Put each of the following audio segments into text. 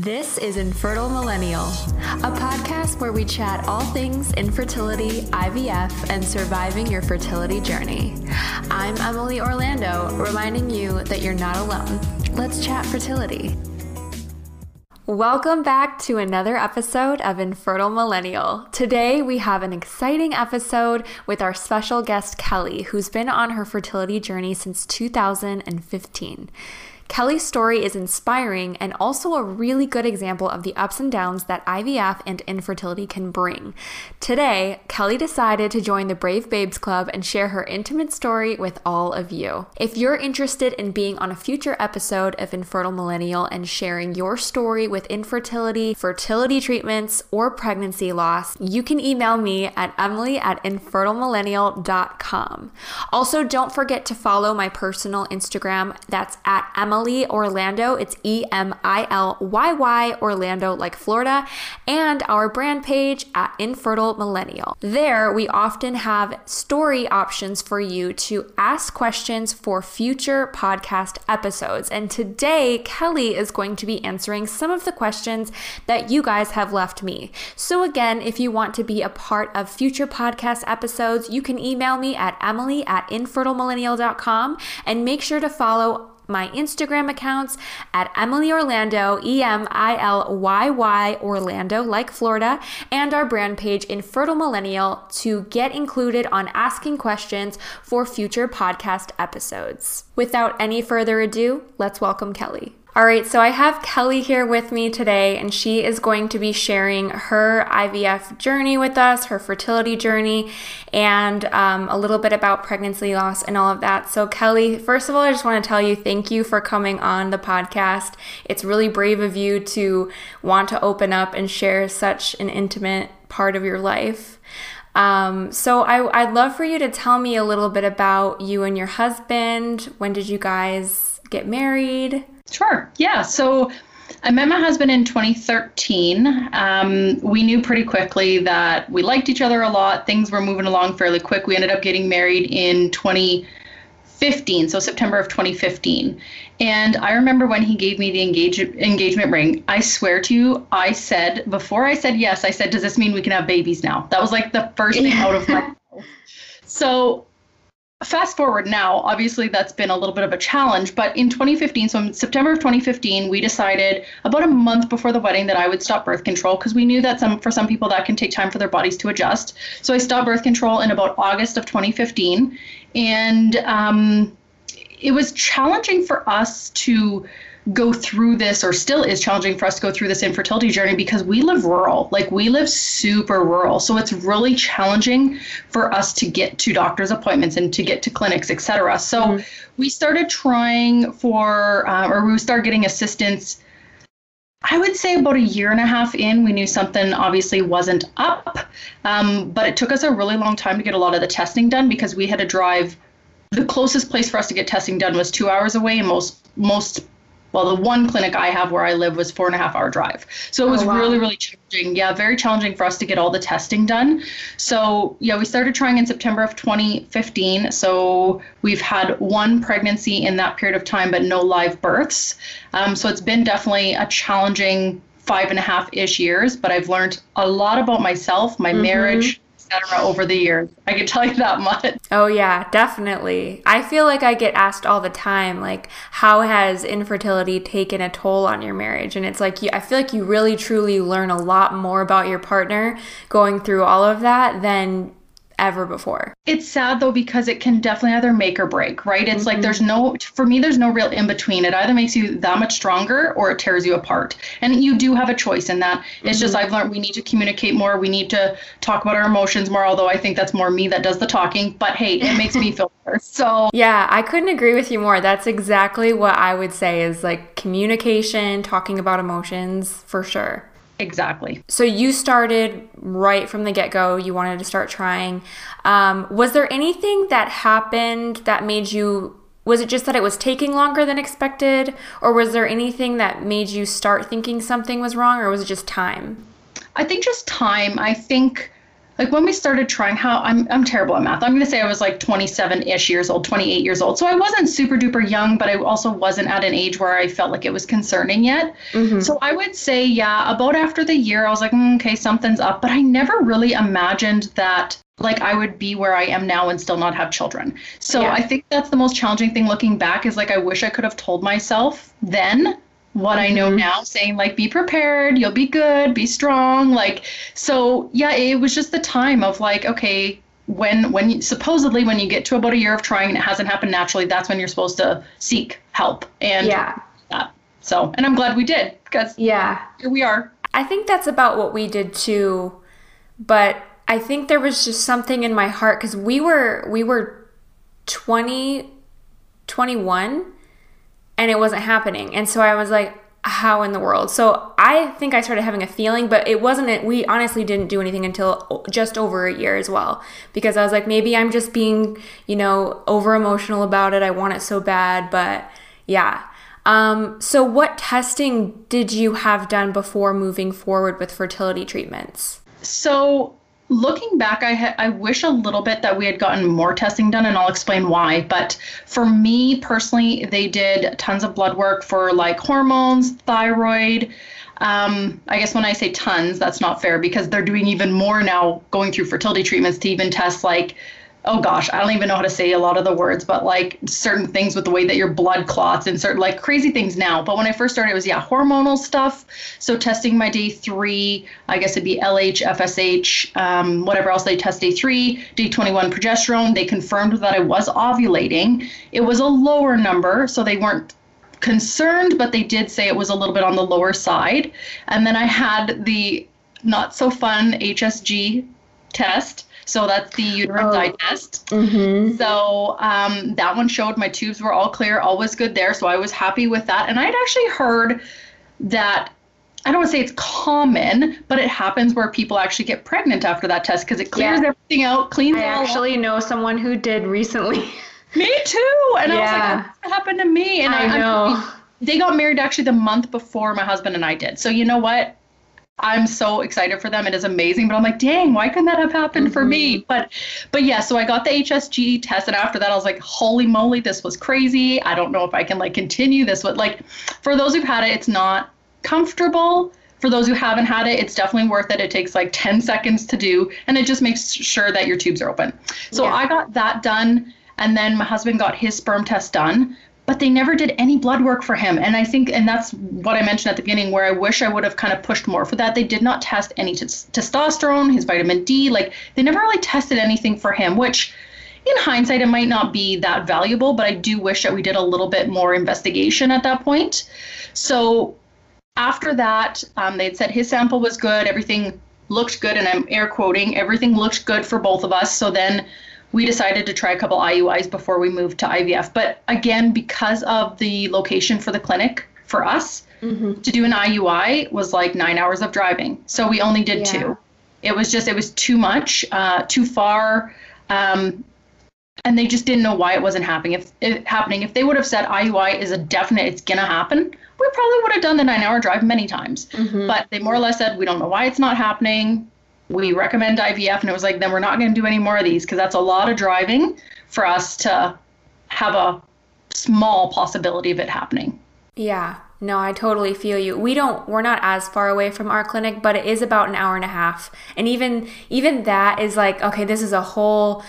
This is Infertile Millennial, a podcast where we chat all things infertility, IVF, and surviving your fertility journey. I'm Emily Orlando, reminding you that you're not alone. Let's chat fertility. Welcome back to another episode of Infertile Millennial. Today we have an exciting episode with our special guest Kelly, who's been on her fertility journey since 2015. Kelly's story is inspiring and also a really good example of the ups and downs that IVF and infertility can bring. Today, Kelly decided to join the Brave Babes Club and share her intimate story with all of you. If you're interested in being on a future episode of Infertile Millennial and sharing your story with infertility, fertility treatments, or pregnancy loss, you can email me at emily at infertilemillennial.com. Also, don't forget to follow my personal Instagram. That's at emily Emily Orlando. It's E M I L Y Y Orlando, like Florida, and our brand page at Infertile Millennial. There, we often have story options for you to ask questions for future podcast episodes. And today, Kelly is going to be answering some of the questions that you guys have left me. So, again, if you want to be a part of future podcast episodes, you can email me at emily at infertilemillennial.com and make sure to follow my Instagram accounts at Emily Orlando, E M I L Y Y Orlando, like Florida, and our brand page, Infertile Millennial, to get included on asking questions for future podcast episodes. Without any further ado, let's welcome Kelly. All right, so I have Kelly here with me today, and she is going to be sharing her IVF journey with us, her fertility journey, and um, a little bit about pregnancy loss and all of that. So, Kelly, first of all, I just want to tell you thank you for coming on the podcast. It's really brave of you to want to open up and share such an intimate part of your life. Um, so I, I'd love for you to tell me a little bit about you and your husband. When did you guys get married? Sure. Yeah. So I met my husband in 2013. Um, we knew pretty quickly that we liked each other a lot. Things were moving along fairly quick. We ended up getting married in 2015, so September of 2015. And I remember when he gave me the engage- engagement ring, I swear to you, I said, before I said yes, I said, Does this mean we can have babies now? That was like the first thing out of my mouth. So fast forward now, obviously that's been a little bit of a challenge, but in 2015, so in September of 2015, we decided about a month before the wedding that I would stop birth control because we knew that some for some people that can take time for their bodies to adjust. So I stopped birth control in about August of 2015, and um, it was challenging for us to go through this or still is challenging for us to go through this infertility journey because we live rural like we live super rural so it's really challenging for us to get to doctor's appointments and to get to clinics etc so mm-hmm. we started trying for uh, or we started getting assistance I would say about a year and a half in, we knew something obviously wasn't up, um, but it took us a really long time to get a lot of the testing done because we had to drive. The closest place for us to get testing done was two hours away, and most most well, the one clinic I have where I live was four and a half hour drive. So it was oh, wow. really, really challenging. Yeah, very challenging for us to get all the testing done. So yeah, we started trying in September of 2015. So we've had one pregnancy in that period of time, but no live births. Um, so it's been definitely a challenging five and a half ish years, but I've learned a lot about myself, my mm-hmm. marriage, etc. over the years. I can tell you that much. Oh yeah, definitely. I feel like I get asked all the time, like, how has infertility taken a toll on your marriage? And it's like, you, I feel like you really truly learn a lot more about your partner going through all of that than ever before. It's sad though because it can definitely either make or break, right? It's mm-hmm. like there's no for me there's no real in between. It either makes you that much stronger or it tears you apart. And you do have a choice in that. It's mm-hmm. just I've learned we need to communicate more, we need to talk about our emotions more, although I think that's more me that does the talking, but hey, it makes me feel better. So Yeah, I couldn't agree with you more. That's exactly what I would say is like communication, talking about emotions for sure. Exactly. So you started right from the get go. You wanted to start trying. Um, was there anything that happened that made you? Was it just that it was taking longer than expected, or was there anything that made you start thinking something was wrong, or was it just time? I think just time. I think like when we started trying how I'm I'm terrible at math. I'm going to say I was like 27ish years old, 28 years old. So I wasn't super duper young, but I also wasn't at an age where I felt like it was concerning yet. Mm-hmm. So I would say yeah, about after the year I was like, mm, okay, something's up, but I never really imagined that like I would be where I am now and still not have children. So yeah. I think that's the most challenging thing looking back is like I wish I could have told myself then what I know mm-hmm. now, saying like, be prepared, you'll be good, be strong. Like, so yeah, it was just the time of like, okay, when when you, supposedly when you get to about a year of trying and it hasn't happened naturally, that's when you're supposed to seek help. And yeah, that. so and I'm glad we did because yeah, here we are. I think that's about what we did too, but I think there was just something in my heart because we were we were 20, 21 and it wasn't happening. And so I was like, how in the world? So I think I started having a feeling, but it wasn't, we honestly didn't do anything until just over a year as well. Because I was like, maybe I'm just being, you know, over emotional about it. I want it so bad. But yeah. Um, so what testing did you have done before moving forward with fertility treatments? So looking back I ha- I wish a little bit that we had gotten more testing done and I'll explain why. But for me personally they did tons of blood work for like hormones thyroid. Um, I guess when I say tons that's not fair because they're doing even more now going through fertility treatments to even test like oh gosh, I don't even know how to say a lot of the words, but like certain things with the way that your blood clots and certain like crazy things now. But when I first started, it was yeah, hormonal stuff. So testing my day three, I guess it'd be LH, FSH, um, whatever else they test day three, day 21 progesterone. They confirmed that I was ovulating. It was a lower number, so they weren't concerned, but they did say it was a little bit on the lower side. And then I had the not so fun HSG test so that's the uterine oh. digest. Mm-hmm. So um, that one showed my tubes were all clear, all was good there. So I was happy with that. And I'd actually heard that I don't want to say it's common, but it happens where people actually get pregnant after that test because it clears yeah. everything out, cleans. I actually know someone who did recently. me too, and yeah. I was like, "What happened to me?" And I, I know. I, they got married actually the month before my husband and I did. So you know what? I'm so excited for them. It is amazing. But I'm like, dang, why couldn't that have happened mm-hmm. for me? Mm-hmm. But but yeah, so I got the HSG test and after that I was like, holy moly, this was crazy. I don't know if I can like continue this. But like for those who've had it, it's not comfortable. For those who haven't had it, it's definitely worth it. It takes like 10 seconds to do and it just makes sure that your tubes are open. So yeah. I got that done and then my husband got his sperm test done but they never did any blood work for him. And I think, and that's what I mentioned at the beginning, where I wish I would have kind of pushed more for that. They did not test any t- testosterone, his vitamin D, like they never really tested anything for him, which in hindsight, it might not be that valuable, but I do wish that we did a little bit more investigation at that point. So after that, um, they'd said his sample was good, everything looked good, and I'm air quoting, everything looked good for both of us. So then we decided to try a couple IUIs before we moved to IVF. But again, because of the location for the clinic for us, mm-hmm. to do an IUI was like nine hours of driving. So we only did yeah. two. It was just, it was too much, uh, too far. Um, and they just didn't know why it wasn't happening. If it happening, if they would have said IUI is a definite, it's gonna happen, we probably would have done the nine-hour drive many times. Mm-hmm. But they more or less said we don't know why it's not happening we recommend IVF. And it was like, then we're not going to do any more of these because that's a lot of driving for us to have a small possibility of it happening. Yeah. No, I totally feel you. We don't we're not as far away from our clinic, but it is about an hour and a half. And even even that is like, okay, this is a whole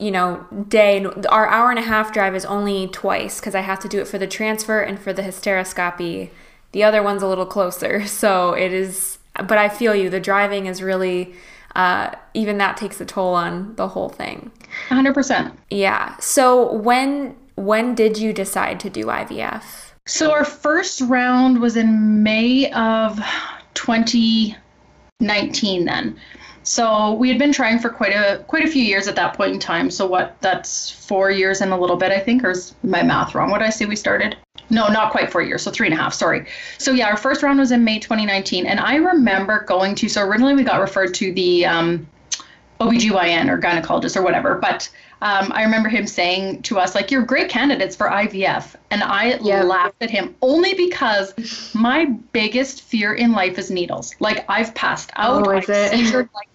you know, day. Our hour and a half drive is only twice because I have to do it for the transfer and for the hysteroscopy. The other one's a little closer. So it is but I feel you. The driving is really, uh, even that takes a toll on the whole thing. 100%. Yeah. So when when did you decide to do IVF? So our first round was in May of 2019 then. So we had been trying for quite a quite a few years at that point in time. So what? That's four years and a little bit, I think, or is my math wrong? What did I say we started? No, not quite four years. So three and a half. Sorry. So yeah, our first round was in May 2019, and I remember going to. So originally we got referred to the um, OBGYN or gynecologist or whatever. But um, I remember him saying to us, like, you're great candidates for IVF. And I yep. laughed at him only because my biggest fear in life is needles. Like, I've passed out. Oh, I've seizure, like,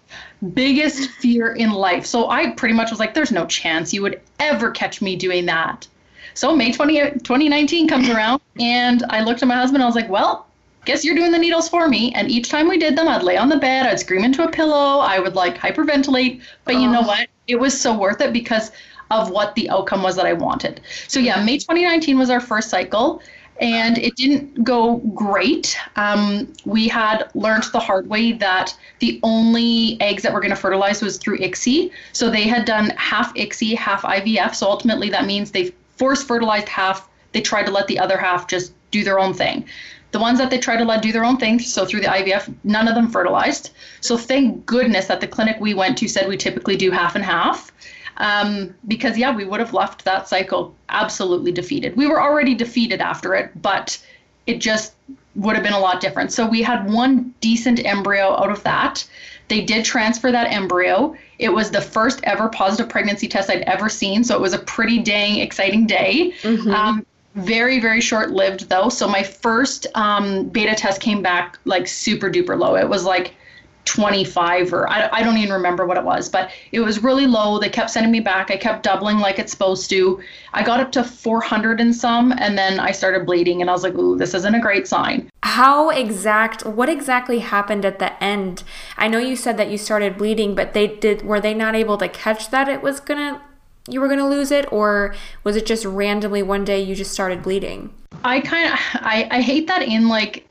biggest fear in life. So I pretty much was like, there's no chance you would ever catch me doing that. So May 20, 2019 comes around, and I looked at my husband. and I was like, well, guess you're doing the needles for me. And each time we did them, I'd lay on the bed, I'd scream into a pillow, I would like hyperventilate. But oh. you know what? It was so worth it because of what the outcome was that I wanted. So yeah, May 2019 was our first cycle. And it didn't go great. Um, we had learned the hard way that the only eggs that were going to fertilize was through ICSI. So they had done half ICSI, half IVF. So ultimately, that means they force fertilized half. They tried to let the other half just do their own thing. The ones that they tried to let do their own thing, so through the IVF, none of them fertilized. So thank goodness that the clinic we went to said we typically do half and half. Um, because yeah, we would have left that cycle absolutely defeated. We were already defeated after it, but it just would have been a lot different. So we had one decent embryo out of that. They did transfer that embryo. It was the first ever positive pregnancy test I'd ever seen, so it was a pretty dang exciting day. Mm-hmm. Um, very very short lived though so my first um, beta test came back like super duper low it was like 25 or I, I don't even remember what it was but it was really low. They kept sending me back. I kept doubling like it's supposed to. I got up to 400 and some and then i started bleeding and i was like ooh this isn't a great sign. How exact what exactly happened at the end? I know you said that you started bleeding but they did were they not able to catch that it was gonna you were to lose it? Or was it just randomly one day you just started bleeding? I kind of I, I hate that in like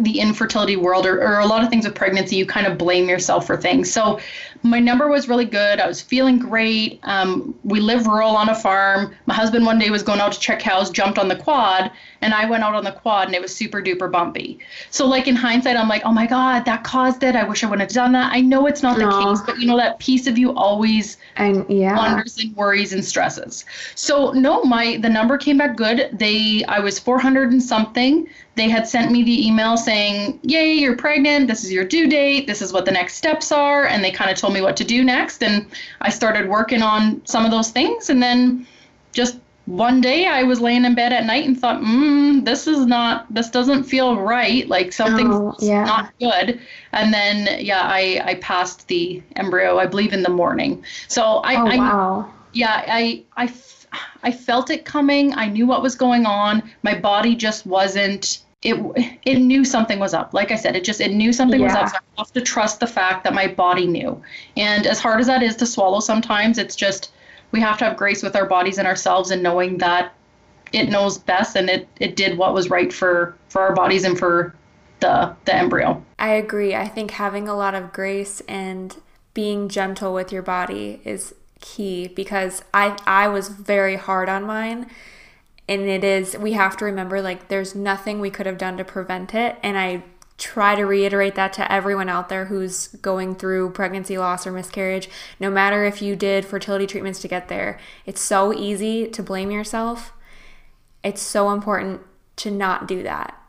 the infertility world or, or a lot of things with pregnancy you kind of blame yourself for things. So my number was really good. I was feeling great. Um, we live rural on a farm. My husband one day was going out to check cows, jumped on the quad, and I went out on the quad and it was super duper bumpy. So, like in hindsight, I'm like, oh my God, that caused it. I wish I wouldn't have done that. I know it's not no. the case, but you know, that piece of you always and, yeah. wonders and worries and stresses. So, no, my the number came back good. They I was 400 and something they had sent me the email saying, Yay, you're pregnant. This is your due date. This is what the next steps are. And they kind of told me what to do next. And I started working on some of those things. And then just one day I was laying in bed at night and thought, mm, this is not, this doesn't feel right. Like something's oh, yeah. not good. And then, yeah, I, I passed the embryo, I believe, in the morning. So I, oh, I wow. yeah, I, I, I felt it coming. I knew what was going on. My body just wasn't it it knew something was up. Like I said, it just it knew something yeah. was up. So I have to trust the fact that my body knew. And as hard as that is to swallow sometimes, it's just we have to have grace with our bodies and ourselves and knowing that it knows best and it, it did what was right for for our bodies and for the the embryo. I agree. I think having a lot of grace and being gentle with your body is key because I I was very hard on mine and it is we have to remember like there's nothing we could have done to prevent it. And I try to reiterate that to everyone out there who's going through pregnancy loss or miscarriage. No matter if you did fertility treatments to get there it's so easy to blame yourself. It's so important to not do that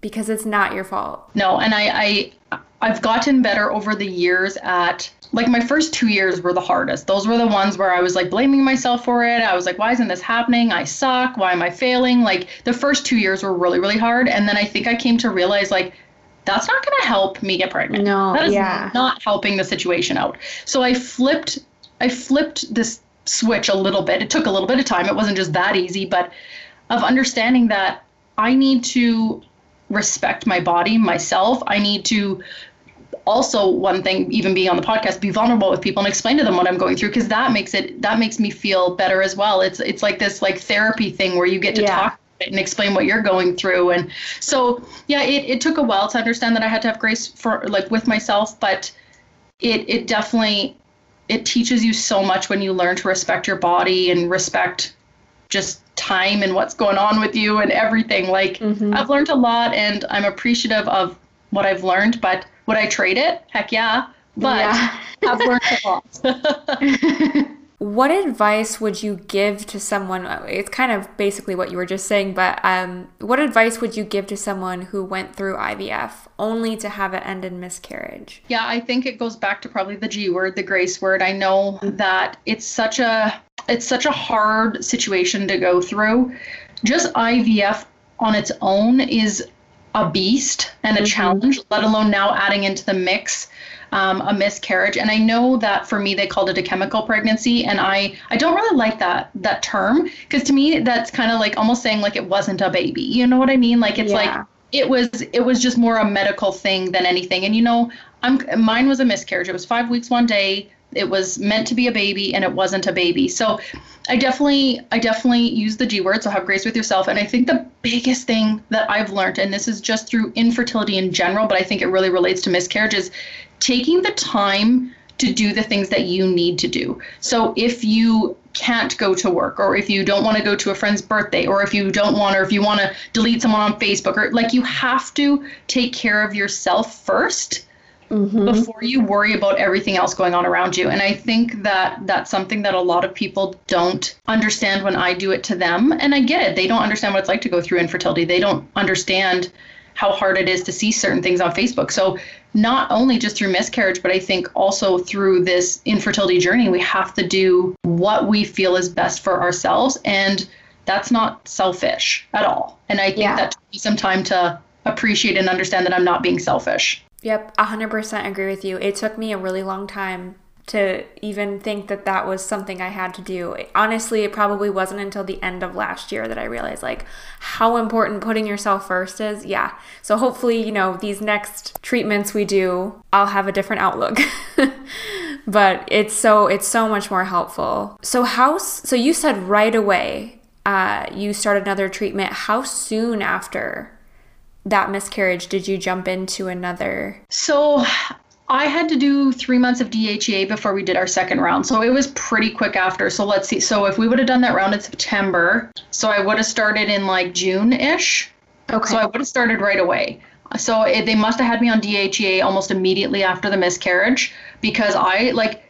because it's not your fault. No and I, I I've gotten better over the years at like my first two years were the hardest. Those were the ones where I was like blaming myself for it. I was like, why isn't this happening? I suck. Why am I failing? Like the first two years were really, really hard. And then I think I came to realize like that's not going to help me get pregnant. No, that is yeah. not helping the situation out. So I flipped, I flipped this switch a little bit. It took a little bit of time. It wasn't just that easy, but of understanding that I need to respect my body, myself. I need to also one thing even being on the podcast be vulnerable with people and explain to them what i'm going through because that makes it that makes me feel better as well it's it's like this like therapy thing where you get to yeah. talk and explain what you're going through and so yeah it, it took a while to understand that i had to have grace for like with myself but it it definitely it teaches you so much when you learn to respect your body and respect just time and what's going on with you and everything like mm-hmm. i've learned a lot and i'm appreciative of what i've learned but would I trade it? Heck yeah. But yeah. I've learned a lot. What advice would you give to someone? It's kind of basically what you were just saying, but um, what advice would you give to someone who went through IVF only to have it end in miscarriage? Yeah, I think it goes back to probably the G word, the grace word. I know that it's such a it's such a hard situation to go through. Just IVF on its own is a beast and a mm-hmm. challenge, let alone now adding into the mix um, a miscarriage. And I know that for me they called it a chemical pregnancy, and I I don't really like that that term because to me that's kind of like almost saying like it wasn't a baby. You know what I mean? Like it's yeah. like it was it was just more a medical thing than anything. And you know, I'm mine was a miscarriage. It was five weeks one day it was meant to be a baby and it wasn't a baby. So i definitely i definitely use the g word so have grace with yourself. And i think the biggest thing that i've learned and this is just through infertility in general but i think it really relates to miscarriage is taking the time to do the things that you need to do. So if you can't go to work or if you don't want to go to a friend's birthday or if you don't want or if you want to delete someone on facebook or like you have to take care of yourself first mm-hmm. before you worry about everything else going on around you. And I think that that's something that a lot of people don't understand when I do it to them. And I get it. They don't understand what it's like to go through infertility. They don't understand how hard it is to see certain things on Facebook. So not only just through miscarriage, but I think also through this infertility journey, we have to do what we feel is best for ourselves. And that's not selfish at all. And I think yeah. that took me some time to appreciate and understand that I'm not being selfish. Yep, 100% agree with you. It took me a really long time to even think that that was something I had to do. Honestly, it probably wasn't until the end of last year that I realized like how important putting yourself first is. Yeah. So hopefully, you know, these next treatments we do, I'll have a different outlook. but it's so it's so much more helpful. So how so you said right away uh, you start another treatment. How soon after that miscarriage did you jump into another? So I had to do three months of DHEA before we did our second round. So it was pretty quick after. So let's see. So if we would have done that round in September, so I would have started in like June ish. Okay. So I would have started right away. So it, they must have had me on DHEA almost immediately after the miscarriage because I like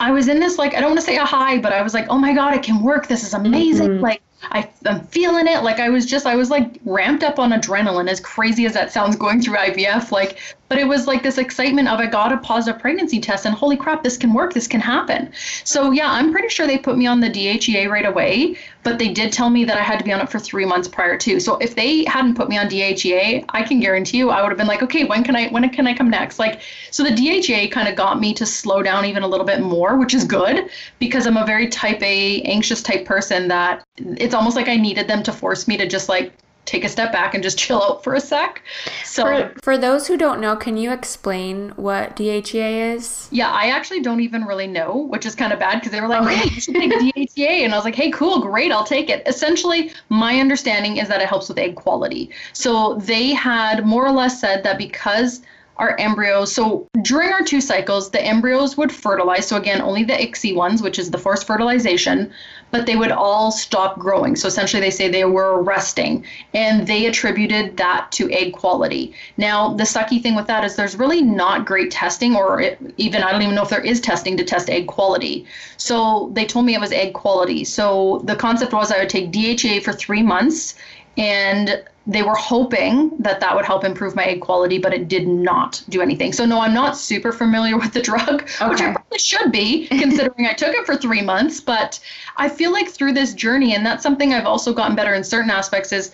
I was in this like I don't want to say a high, but I was like, oh my god, it can work. This is amazing. Mm-hmm. Like I, I'm feeling it. Like I was just, I was like ramped up on adrenaline, as crazy as that sounds going through IVF. Like, but it was like this excitement of I got a positive pregnancy test and holy crap, this can work, this can happen. So yeah, I'm pretty sure they put me on the DHEA right away, but they did tell me that I had to be on it for three months prior to. So if they hadn't put me on DHEA, I can guarantee you I would have been like, okay, when can I, when can I come next? Like, so the DHEA kind of got me to slow down even a little bit more, which is good because I'm a very type A, anxious type person that it's almost like I needed them to force me to just like take a step back and just chill out for a sec. So for, for, those who don't know, can you explain what DHEA is? Yeah, I actually don't even really know, which is kind of bad because they were like, okay. "Hey, you should take DHEA," and I was like, "Hey, cool, great, I'll take it." Essentially, my understanding is that it helps with egg quality. So they had more or less said that because our embryos. So during our two cycles, the embryos would fertilize. So again, only the ICSI ones, which is the forced fertilization, but they would all stop growing. So essentially, they say they were resting, and they attributed that to egg quality. Now, the sucky thing with that is there's really not great testing, or it, even I don't even know if there is testing to test egg quality. So they told me it was egg quality. So the concept was I would take DHA for three months and they were hoping that that would help improve my egg quality, but it did not do anything. So no, I'm not super familiar with the drug, okay. which I probably should be, considering I took it for three months. But I feel like through this journey, and that's something I've also gotten better in certain aspects, is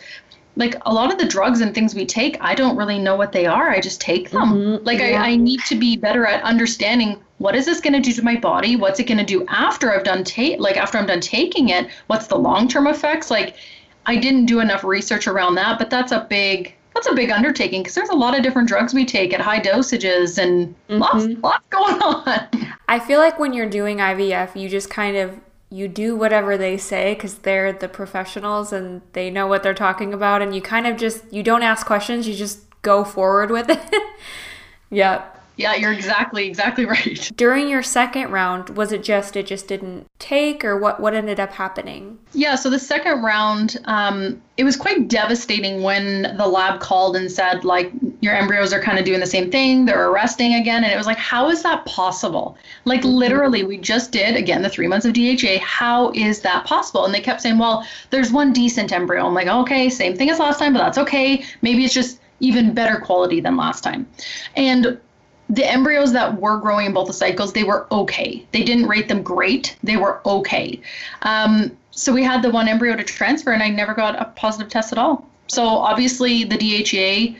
like a lot of the drugs and things we take, I don't really know what they are. I just take them. Mm-hmm. Like yeah. I, I need to be better at understanding what is this going to do to my body? What's it going to do after I've done take like after I'm done taking it? What's the long term effects? Like I didn't do enough research around that, but that's a big that's a big undertaking because there's a lot of different drugs we take at high dosages and mm-hmm. lots lots going on. I feel like when you're doing IVF, you just kind of you do whatever they say because they're the professionals and they know what they're talking about and you kind of just you don't ask questions you just go forward with it yep yeah, you're exactly exactly right. During your second round, was it just it just didn't take, or what what ended up happening? Yeah, so the second round, um, it was quite devastating when the lab called and said like, your embryos are kind of doing the same thing. They're arresting again. And it was like, how is that possible? Like, mm-hmm. literally, we just did, again, the three months of DHA. How is that possible? And they kept saying, well, there's one decent embryo. I'm like, okay, same thing as last time, but that's okay. Maybe it's just even better quality than last time. And the embryos that were growing in both the cycles, they were okay. They didn't rate them great. They were okay. Um, so we had the one embryo to transfer, and I never got a positive test at all. So obviously the DHEA,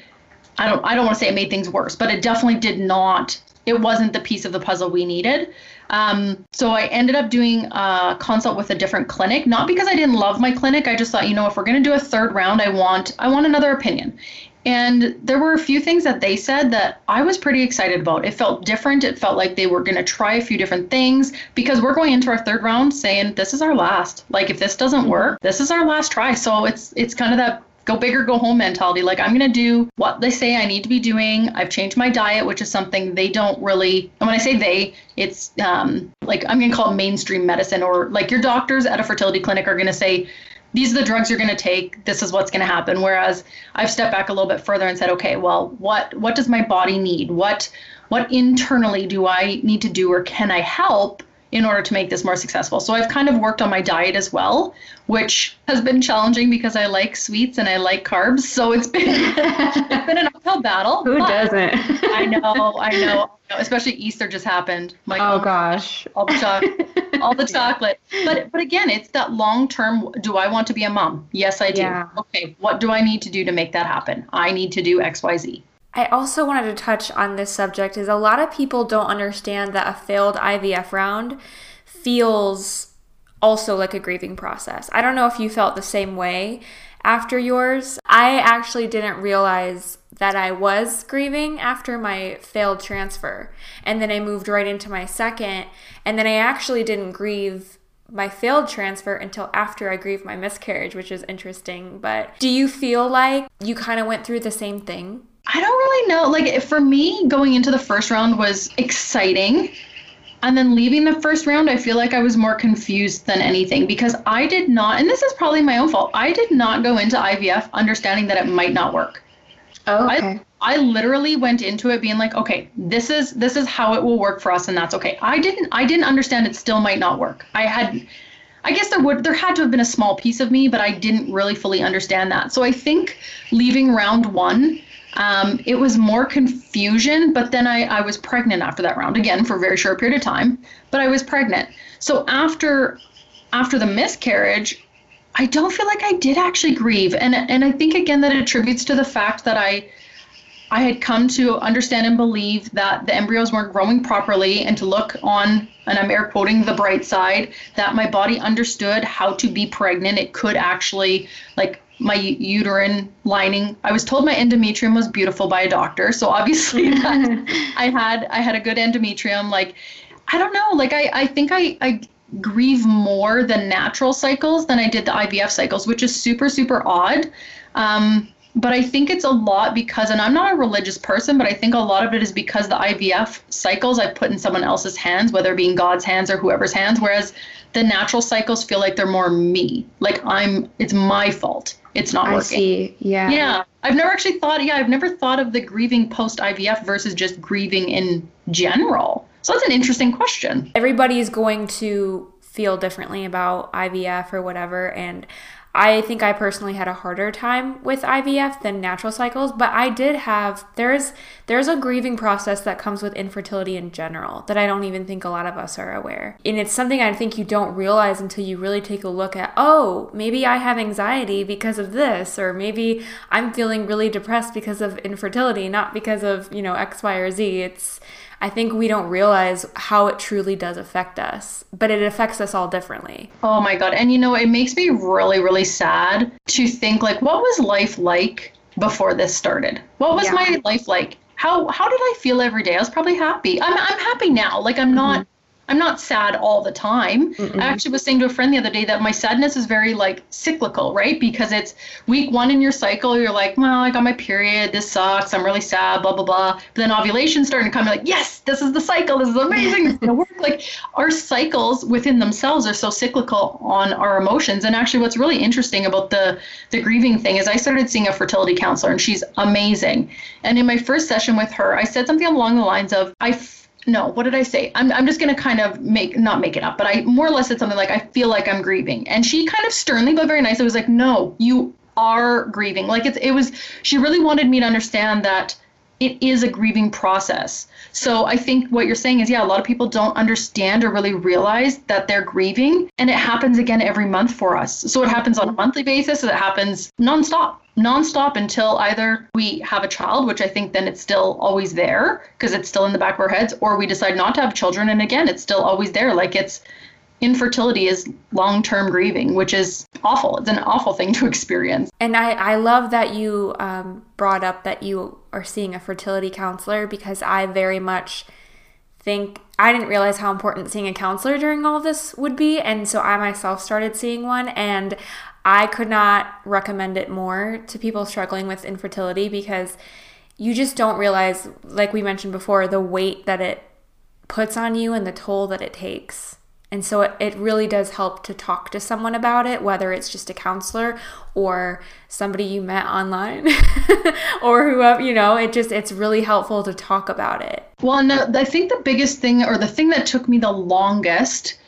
I don't I don't want to say it made things worse, but it definitely did not. It wasn't the piece of the puzzle we needed. Um, so I ended up doing a consult with a different clinic, not because I didn't love my clinic. I just thought, you know, if we're going to do a third round, I want I want another opinion. And there were a few things that they said that I was pretty excited about. It felt different. It felt like they were going to try a few different things because we're going into our third round saying this is our last. Like if this doesn't work, this is our last try. So it's it's kind of that go big or go home mentality. Like I'm going to do what they say I need to be doing. I've changed my diet, which is something they don't really. And when I say they, it's um, like I'm going to call it mainstream medicine or like your doctors at a fertility clinic are going to say these are the drugs you're going to take this is what's going to happen. Whereas i've stepped back a little bit further and said okay well what what does my body need? What what internally do i need to do or can i help in order to make this more successful so i've kind of worked on my diet as well which has been challenging because i like sweets and i like carbs so it's been it's been an uphill battle who doesn't i know i know especially easter just happened like oh gosh all the chocolate all the chocolate. But but again, it's that long term. Do I want to be a mom? Yes, I do. Yeah. Okay, what do I need to do to make that happen? I need to do X, Y, Z. I also wanted to touch on this subject is a lot of people don't understand that a failed IVF round feels also like a grieving process. I don't know if you felt the same way after yours. I actually didn't realize that I was grieving after my failed transfer. And then I moved right into my second. And then I actually didn't grieve my failed transfer until after I grieved my miscarriage, which is interesting. But do you feel like you kind of went through the same thing? I don't really know. Like for me, going into the first round was exciting. And then leaving the first round, I feel like I was more confused than anything because I did not, and this is probably my own fault, I did not go into IVF understanding that it might not work. Oh, okay. I, I literally went into it being like, okay, this is this is how it will work for us, and that's okay. I didn't I didn't understand it still might not work. I had I guess there would there had to have been a small piece of me, but I didn't really fully understand that. So I think leaving round one, um, it was more confusion. But then I I was pregnant after that round again for a very short period of time. But I was pregnant. So after after the miscarriage, I don't feel like I did actually grieve, and and I think again that it attributes to the fact that I I had come to understand and believe that the embryos weren't growing properly, and to look on and I'm air quoting the bright side that my body understood how to be pregnant. It could actually like my uterine lining. I was told my endometrium was beautiful by a doctor, so obviously that I had I had a good endometrium. Like I don't know, like I I think I I grieve more the natural cycles than I did the IVF cycles, which is super, super odd. Um, but I think it's a lot because, and I'm not a religious person, but I think a lot of it is because the IVF cycles I put in someone else's hands, whether it be in God's hands or whoever's hands, whereas the natural cycles feel like they're more me. Like I'm, it's my fault. It's not working. I see. Yeah. Yeah. I've never actually thought, yeah, I've never thought of the grieving post IVF versus just grieving in general. So that's an interesting question. Everybody is going to feel differently about IVF or whatever. And I think I personally had a harder time with IVF than natural cycles, but I did have there's there's a grieving process that comes with infertility in general that I don't even think a lot of us are aware. And it's something I think you don't realize until you really take a look at, oh, maybe I have anxiety because of this or maybe I'm feeling really depressed because of infertility, not because of, you know, X, Y, or Z. It's I think we don't realize how it truly does affect us, but it affects us all differently. Oh my God. And you know, it makes me really, really sad to think like, what was life like before this started? What was yeah. my life like? How, how did I feel every day? I was probably happy. I'm, I'm happy now. Like I'm not, mm-hmm. I'm not sad all the time. Mm-mm. I actually was saying to a friend the other day that my sadness is very like cyclical, right? Because it's week one in your cycle, you're like, well, I got my period, this sucks, I'm really sad, blah blah blah. But then ovulation's starting to come, you're like, yes, this is the cycle, this is amazing, it's gonna work. Like our cycles within themselves are so cyclical on our emotions. And actually, what's really interesting about the the grieving thing is I started seeing a fertility counselor, and she's amazing. And in my first session with her, I said something along the lines of, I no, what did I say? I'm, I'm just going to kind of make, not make it up, but I more or less said something like, I feel like I'm grieving. And she kind of sternly, but very nice, was like, no, you are grieving. Like it's, it was, she really wanted me to understand that it is a grieving process. So I think what you're saying is, yeah, a lot of people don't understand or really realize that they're grieving. And it happens again every month for us. So it happens on a monthly basis, it happens nonstop nonstop until either we have a child, which I think then it's still always there because it's still in the back of our heads, or we decide not to have children. And again, it's still always there. Like it's infertility is long term grieving, which is awful. It's an awful thing to experience. And I, I love that you um, brought up that you are seeing a fertility counselor because I very much think I didn't realize how important seeing a counselor during all of this would be. And so I myself started seeing one. And I could not recommend it more to people struggling with infertility because you just don't realize, like we mentioned before, the weight that it puts on you and the toll that it takes. And so it, it really does help to talk to someone about it, whether it's just a counselor or somebody you met online or whoever, you know, it just, it's really helpful to talk about it. Well, no, I think the biggest thing or the thing that took me the longest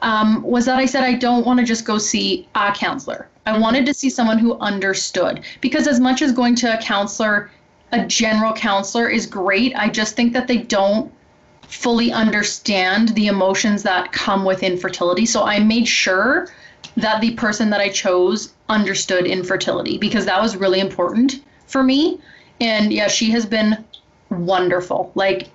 um, was that I said I don't want to just go see a counselor. I mm-hmm. wanted to see someone who understood. Because as much as going to a counselor, a general counselor is great, I just think that they don't fully understand the emotions that come with infertility. So I made sure that the person that I chose understood infertility because that was really important for me. And yeah, she has been wonderful. Like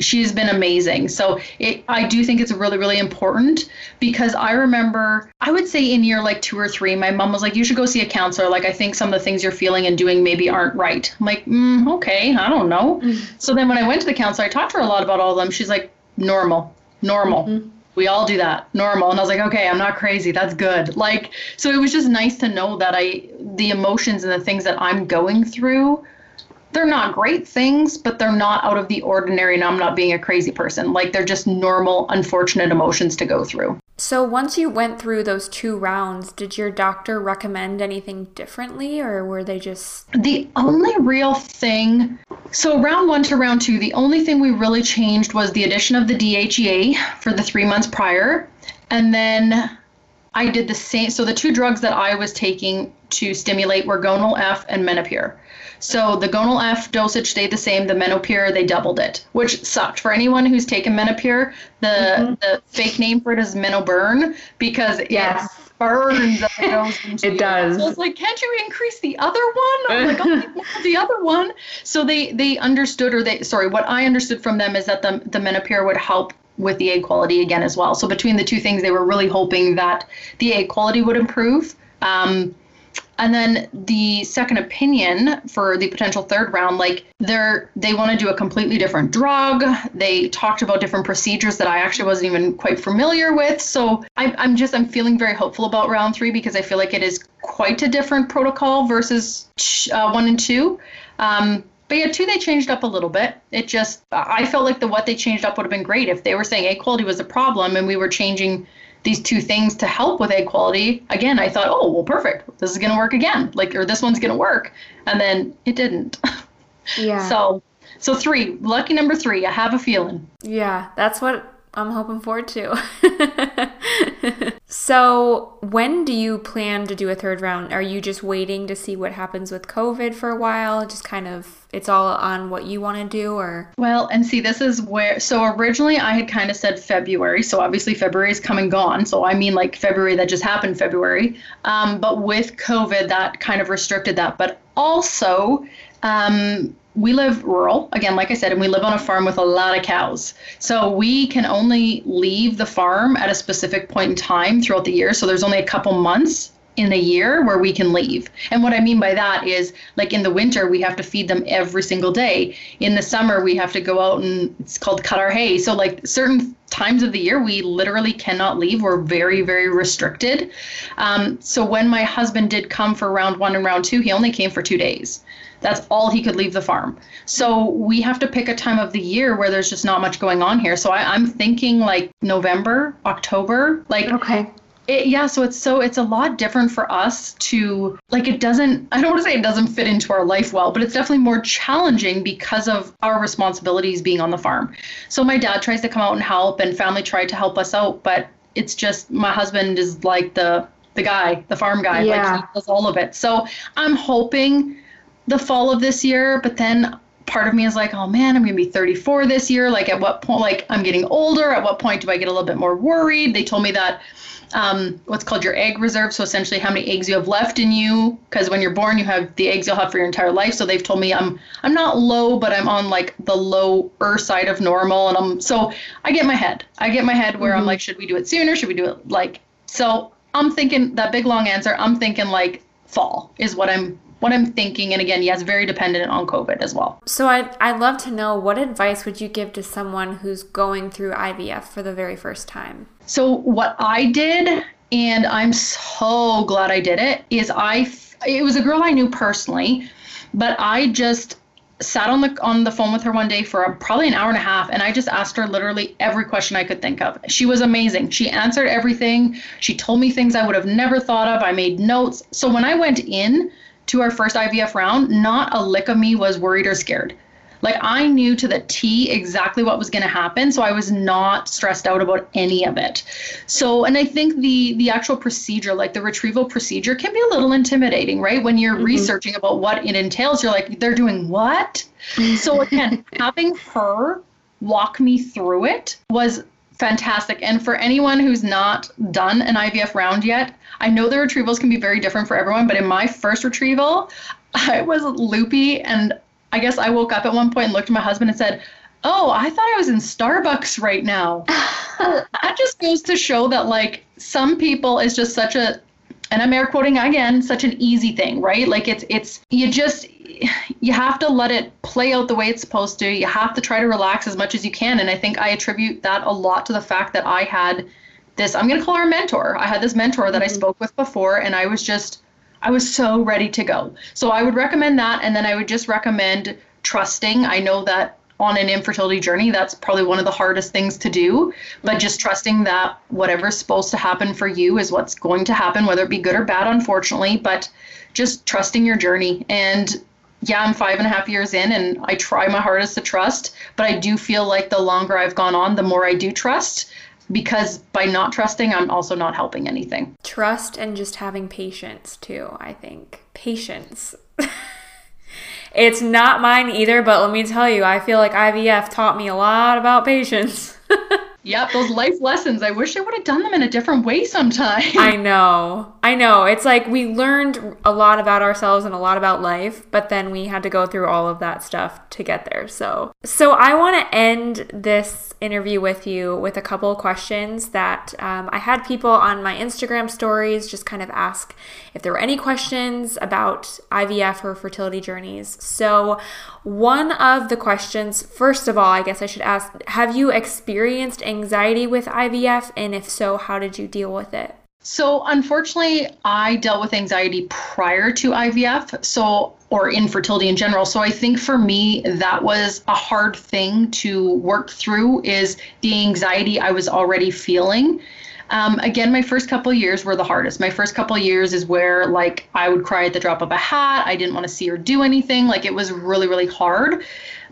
she's been amazing. So it, I do think it's really, really important because I remember, I would say in year like two or three, my mom was like, you should go see a counselor. Like, I think some of the things you're feeling and doing maybe aren't right. I'm like, mm, okay, I don't know. Mm-hmm. So then when I went to the counselor, I talked to her a lot about all of them. She's like, normal, normal. Mm-hmm. We all do that, normal. And I was like, okay, I'm not crazy. That's good. Like, so it was just nice to know that I, the emotions and the things that I'm going through they're not great things, but they're not out of the ordinary. And I'm not being a crazy person. Like they're just normal, unfortunate emotions to go through. So once you went through those two rounds, did your doctor recommend anything differently or were they just The only real thing so round 1 to round 2, the only thing we really changed was the addition of the DHEA for the 3 months prior and then I did the same so the two drugs that I was taking to stimulate were Gonal F and Menopur. So the Gonal F dosage stayed the same. The Menopur they doubled it, which sucked for anyone who's taken Menopur. The mm-hmm. the fake name for it is Menoburn because yes. it burns as it goes into It does. So I was like, can't you increase the other one? I'm like, oh, the other one. So they they understood, or they sorry, what I understood from them is that the the Menopur would help with the egg quality again as well. So between the two things, they were really hoping that the egg quality would improve. Um, and then the second opinion for the potential third round like they're they want to do a completely different drug. They talked about different procedures that i actually wasn't even quite familiar with. So i'm, I'm just i'm feeling very hopeful about round three because i feel like it is quite a different protocol versus uh, one and two. Um, but yeah, two they changed up a little bit. It just I felt like the what they changed up would have been great if they were saying egg quality was a problem and we were changing these two things to help with egg quality, again, I thought, oh, well, perfect. This is going to work again. Like, or this one's going to work. And then it didn't. Yeah. so, so three, lucky number three, I have a feeling. Yeah, that's what I'm hoping for to. so, when do you plan to do a third round? Are you just waiting to see what happens with COVID for a while? Just kind of, it's all on what you want to do, or? Well, and see, this is where, so originally I had kind of said February. So, obviously, February is come and gone. So, I mean, like February that just happened, February. Um, but with COVID, that kind of restricted that. But also, um, we live rural again like i said and we live on a farm with a lot of cows. So we can only leave the farm at a specific point in time throughout the year. So there's only a couple months in a year where we can leave. And what I mean by that is like in the winter, we have to feed them every single day. In the summer, we have to go out and it's called cut our hay. So, like certain times of the year, we literally cannot leave. We're very, very restricted. Um, so, when my husband did come for round one and round two, he only came for two days. That's all he could leave the farm. So we have to pick a time of the year where there's just not much going on here. So I, I'm thinking like November, October, like Okay. It, yeah, so it's so it's a lot different for us to like it doesn't I don't want to say it doesn't fit into our life well, but it's definitely more challenging because of our responsibilities being on the farm. So my dad tries to come out and help and family tried to help us out, but it's just my husband is like the the guy, the farm guy, Yeah. like he does all of it. So I'm hoping the fall of this year, but then part of me is like, oh man, I'm gonna be 34 this year. Like, at what point? Like, I'm getting older. At what point do I get a little bit more worried? They told me that um, what's called your egg reserve. So essentially, how many eggs you have left in you. Because when you're born, you have the eggs you'll have for your entire life. So they've told me I'm I'm not low, but I'm on like the lower side of normal. And I'm so I get my head. I get my head where I'm like, should we do it sooner? Should we do it like so? I'm thinking that big long answer. I'm thinking like fall is what I'm what I'm thinking. And again, yes, very dependent on COVID as well. So I'd, I'd love to know what advice would you give to someone who's going through IVF for the very first time? So what I did, and I'm so glad I did it, is I, it was a girl I knew personally, but I just sat on the on the phone with her one day for a, probably an hour and a half and I just asked her literally every question I could think of. She was amazing. She answered everything. She told me things I would have never thought of. I made notes. So when I went in to our first IVF round, not a lick of me was worried or scared. Like I knew to the T exactly what was going to happen, so I was not stressed out about any of it. So, and I think the the actual procedure, like the retrieval procedure, can be a little intimidating, right? When you're mm-hmm. researching about what it entails, you're like, they're doing what? so again, having her walk me through it was fantastic. And for anyone who's not done an IVF round yet, I know the retrievals can be very different for everyone, but in my first retrieval, I was loopy and I guess I woke up at one point and looked at my husband and said, Oh, I thought I was in Starbucks right now. that just goes to show that, like, some people is just such a, and I'm air quoting again, such an easy thing, right? Like, it's, it's, you just, you have to let it play out the way it's supposed to. You have to try to relax as much as you can. And I think I attribute that a lot to the fact that I had this, I'm going to call her a mentor. I had this mentor that I mm-hmm. spoke with before, and I was just, I was so ready to go. So I would recommend that. And then I would just recommend trusting. I know that on an infertility journey, that's probably one of the hardest things to do, but just trusting that whatever's supposed to happen for you is what's going to happen, whether it be good or bad, unfortunately, but just trusting your journey. And yeah, I'm five and a half years in and I try my hardest to trust, but I do feel like the longer I've gone on, the more I do trust because by not trusting, I'm also not helping anything. Trust and just having patience too, I think. Patience. it's not mine either, but let me tell you, I feel like IVF taught me a lot about patience. Yep, those life lessons. I wish I would have done them in a different way sometime. I know. I know. It's like we learned a lot about ourselves and a lot about life, but then we had to go through all of that stuff to get there. So, so I want to end this interview with you with a couple of questions that um, I had people on my Instagram stories just kind of ask if there were any questions about IVF or fertility journeys. So, one of the questions, first of all, I guess I should ask, have you experienced anxiety with IVF? And if so, how did you deal with it? So, unfortunately, I dealt with anxiety prior to IVF, so or infertility in general. So, I think for me that was a hard thing to work through is the anxiety I was already feeling. Um, again, my first couple years were the hardest. My first couple years is where like I would cry at the drop of a hat. I didn't want to see or do anything. Like it was really, really hard.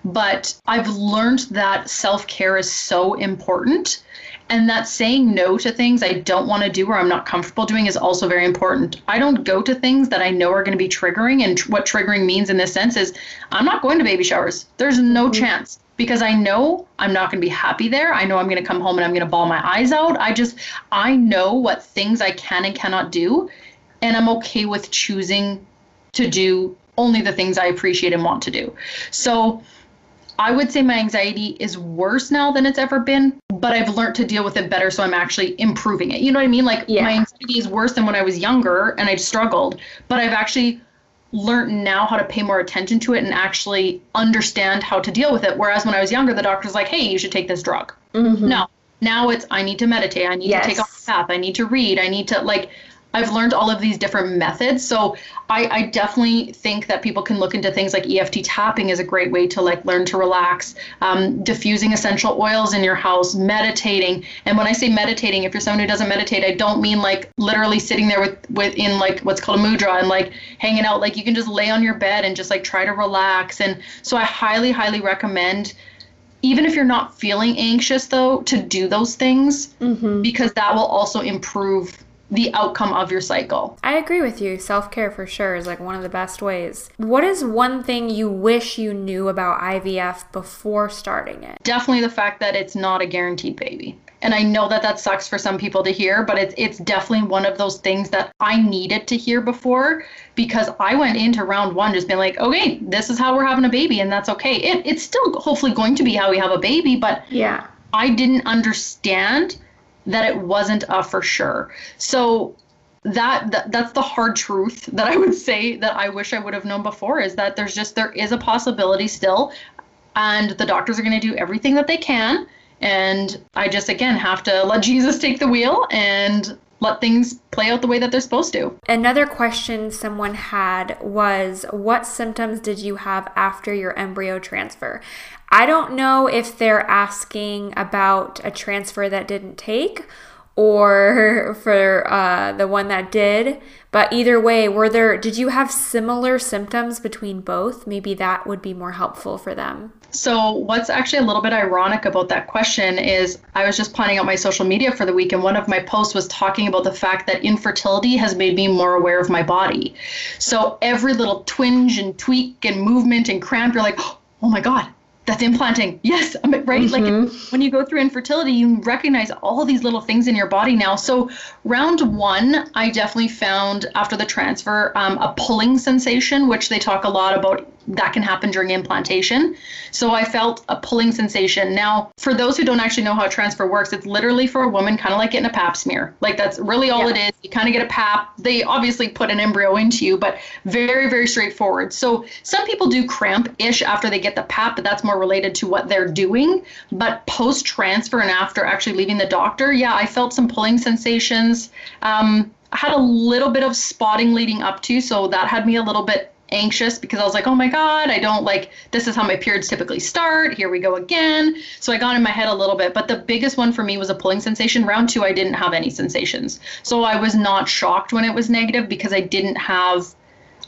But I've learned that self care is so important and that saying no to things I don't want to do or I'm not comfortable doing is also very important. I don't go to things that I know are going to be triggering. And tr- what triggering means in this sense is I'm not going to baby showers. There's no mm-hmm. chance because I know I'm not going to be happy there. I know I'm going to come home and I'm going to bawl my eyes out. I just, I know what things I can and cannot do. And I'm okay with choosing to do only the things I appreciate and want to do. So, I would say my anxiety is worse now than it's ever been, but I've learned to deal with it better. So I'm actually improving it. You know what I mean? Like Yeah. my anxiety is worse than when I was younger and I struggled, but I've actually learned now how to pay more attention to it and actually understand how to deal with it. Whereas when I was younger, the doctor's like, hey, you should take this drug. Mhm. No. Now it's I need to meditate. I need to take Yes. off the path. I need to read. I need to like I've learned all of these different methods. So I, I definitely think that people can look into things like EFT tapping is a great way to like learn to relax, um, diffusing essential oils in your house, meditating. And when I say meditating, if you're someone who doesn't meditate, I don't mean like literally sitting there with, with in like what's called a mudra and like hanging out. Like you can just lay on your bed and just like try to relax. And so I highly, highly recommend even if you're not feeling anxious though to do those things Mhm. because that will also improve the outcome of your cycle I agree with you. Self care for sure is like one of the best ways. What is one thing you wish you knew about IVF before starting it? definitely the fact that it's not a guaranteed baby and i know that that sucks for some people to hear but it's it's definitely one of those things that i needed to hear before because i went into round one just being like okay this is how we're having a baby and that's okay it, it's still hopefully going to be how we have a baby but Yeah. I didn't understand that it wasn't a for sure. So that, that that's the hard truth that I would say that I wish I would have known before is that there's just there is a possibility still and the doctors are going to do everything that they can and I just again have to let Jesus take the wheel and let things play out the way that they're supposed to. Another question someone had was What symptoms did you have after your embryo transfer? I don't know if they're asking about a transfer that didn't take or for uh, the one that did, but either way, were there, did you have similar symptoms between both? Maybe that would be more helpful for them. So, what's actually a little bit ironic about that question is I was just planning out my social media for the week, and one of my posts was talking about the fact that infertility has made me more aware of my body. So, every little twinge and tweak and movement and cramp, you're like, oh my God, that's implanting. Yes, I'm right. Like when you go through infertility, you recognize all these little things in your body now. So, round one, I definitely found after the transfer um, a pulling sensation, which they talk a lot about that can happen during implantation. So I felt a pulling sensation. Now, for those who don't actually know how transfer works, it's literally for a woman kind of like getting a pap smear. Like that's really all it is. You kind of get a pap. They obviously put an embryo into you, but very, very straightforward. So some people do cramp ish after they get the pap, but that's more related to what they're doing. But post transfer and after actually leaving the doctor, yeah, I felt some pulling sensations. Um, I had a little bit of spotting leading up to, so that had me a little bit anxious because I was like, oh my God, I don't like, this is how my periods typically start. Here we go again. So I got in my head a little bit. But the biggest one for me was a pulling sensation. Round two, I didn't have any sensations. So I was not shocked when it was negative because I didn't have.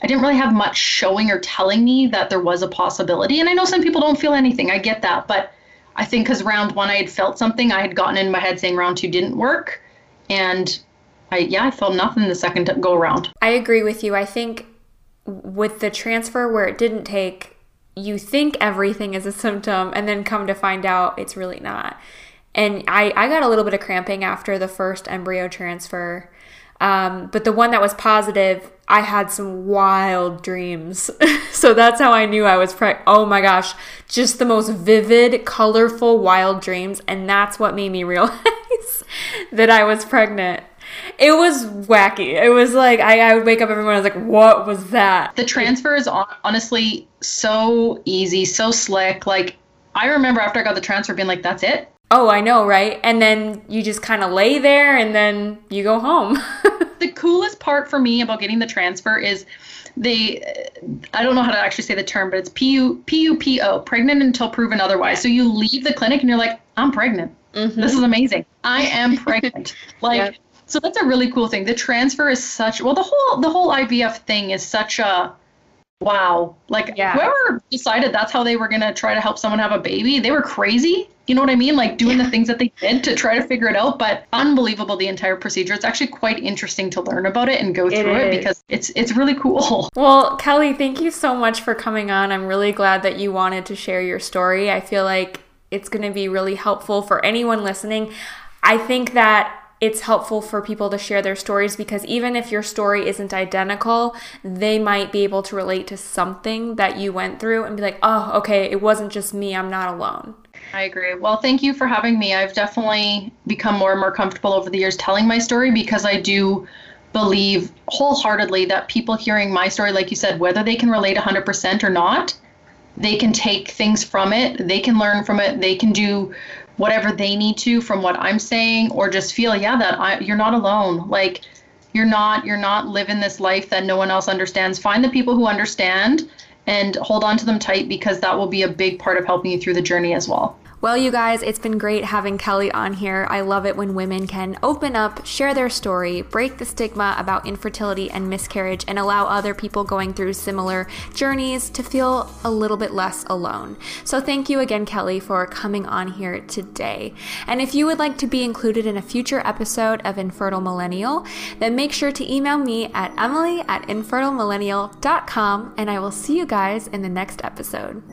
I didn't really have much showing or telling me that there was a possibility. And I know some people don't feel anything. I get that. But I think because round one, I had felt something, I had gotten in my head saying round two didn't work. And I, yeah, I felt nothing the second go around. I agree with you. I think with the transfer where it didn't take, you think everything is a symptom and then come to find out it's really not. And I, I got a little bit of cramping after the first embryo transfer. Um, but the one that was positive, I had some wild dreams. so that's how I knew I was pregnant. Oh my gosh, just the most vivid, colorful, wild dreams. And that's what made me realize that I was pregnant. It was wacky. It was like I, I would wake up every morning. I was like, "What was that?" The transfer is honestly so easy, so slick. Like I remember after I got the transfer, being like, "That's it." Oh, I know, right? And then you just kind of lay there, and then you go home. The coolest part for me about getting the transfer is they I don't know how to actually say the term, but it's P U P U P O, pregnant until proven otherwise. So you leave the clinic and you're like, I'm pregnant. Mm-hmm. This is amazing. I am pregnant. like Yep. So that's a really cool thing. The transfer is such well the whole the whole IVF thing is such a wow. Like Yeah. whoever decided that's how they were gonna try to help someone have a baby, they were crazy. You know what I mean? Like doing the things that they did to try to figure it out, but unbelievable the entire procedure. It's actually quite interesting to learn about it and go It through it, is. because it's it's really cool. well, Kelly, thank you so much for coming on. I'm really glad that you wanted to share your story. I feel like it's going to be really helpful for anyone listening. I think that it's helpful for people to share their stories because even if your story isn't identical, they might be able to relate to something that you went through and be like, oh, okay, it wasn't just me. I'm not alone. I agree. Well, thank you for having me. I've definitely become more and more comfortable over the years telling my story because I do believe wholeheartedly that people hearing my story, like you said, whether they can relate 100% or not, they can take things from it, they can learn from it, they can do whatever they need to from what I'm saying, or just feel, yeah, that I, you're not alone. Like, you're not you're not living this life that no one else understands find the people who understand and hold on to them tight because that will be a big part of helping you through the journey as well well, you guys, it's been great having Kelly on here. I love it when women can open up, share their story, break the stigma about infertility and miscarriage, and allow other people going through similar journeys to feel a little bit less alone. So, thank you again, Kelly, for coming on here today. And if you would like to be included in a future episode of Infertile Millennial, then make sure to email me at emily at infertilemillennial.com, and I will see you guys in the next episode.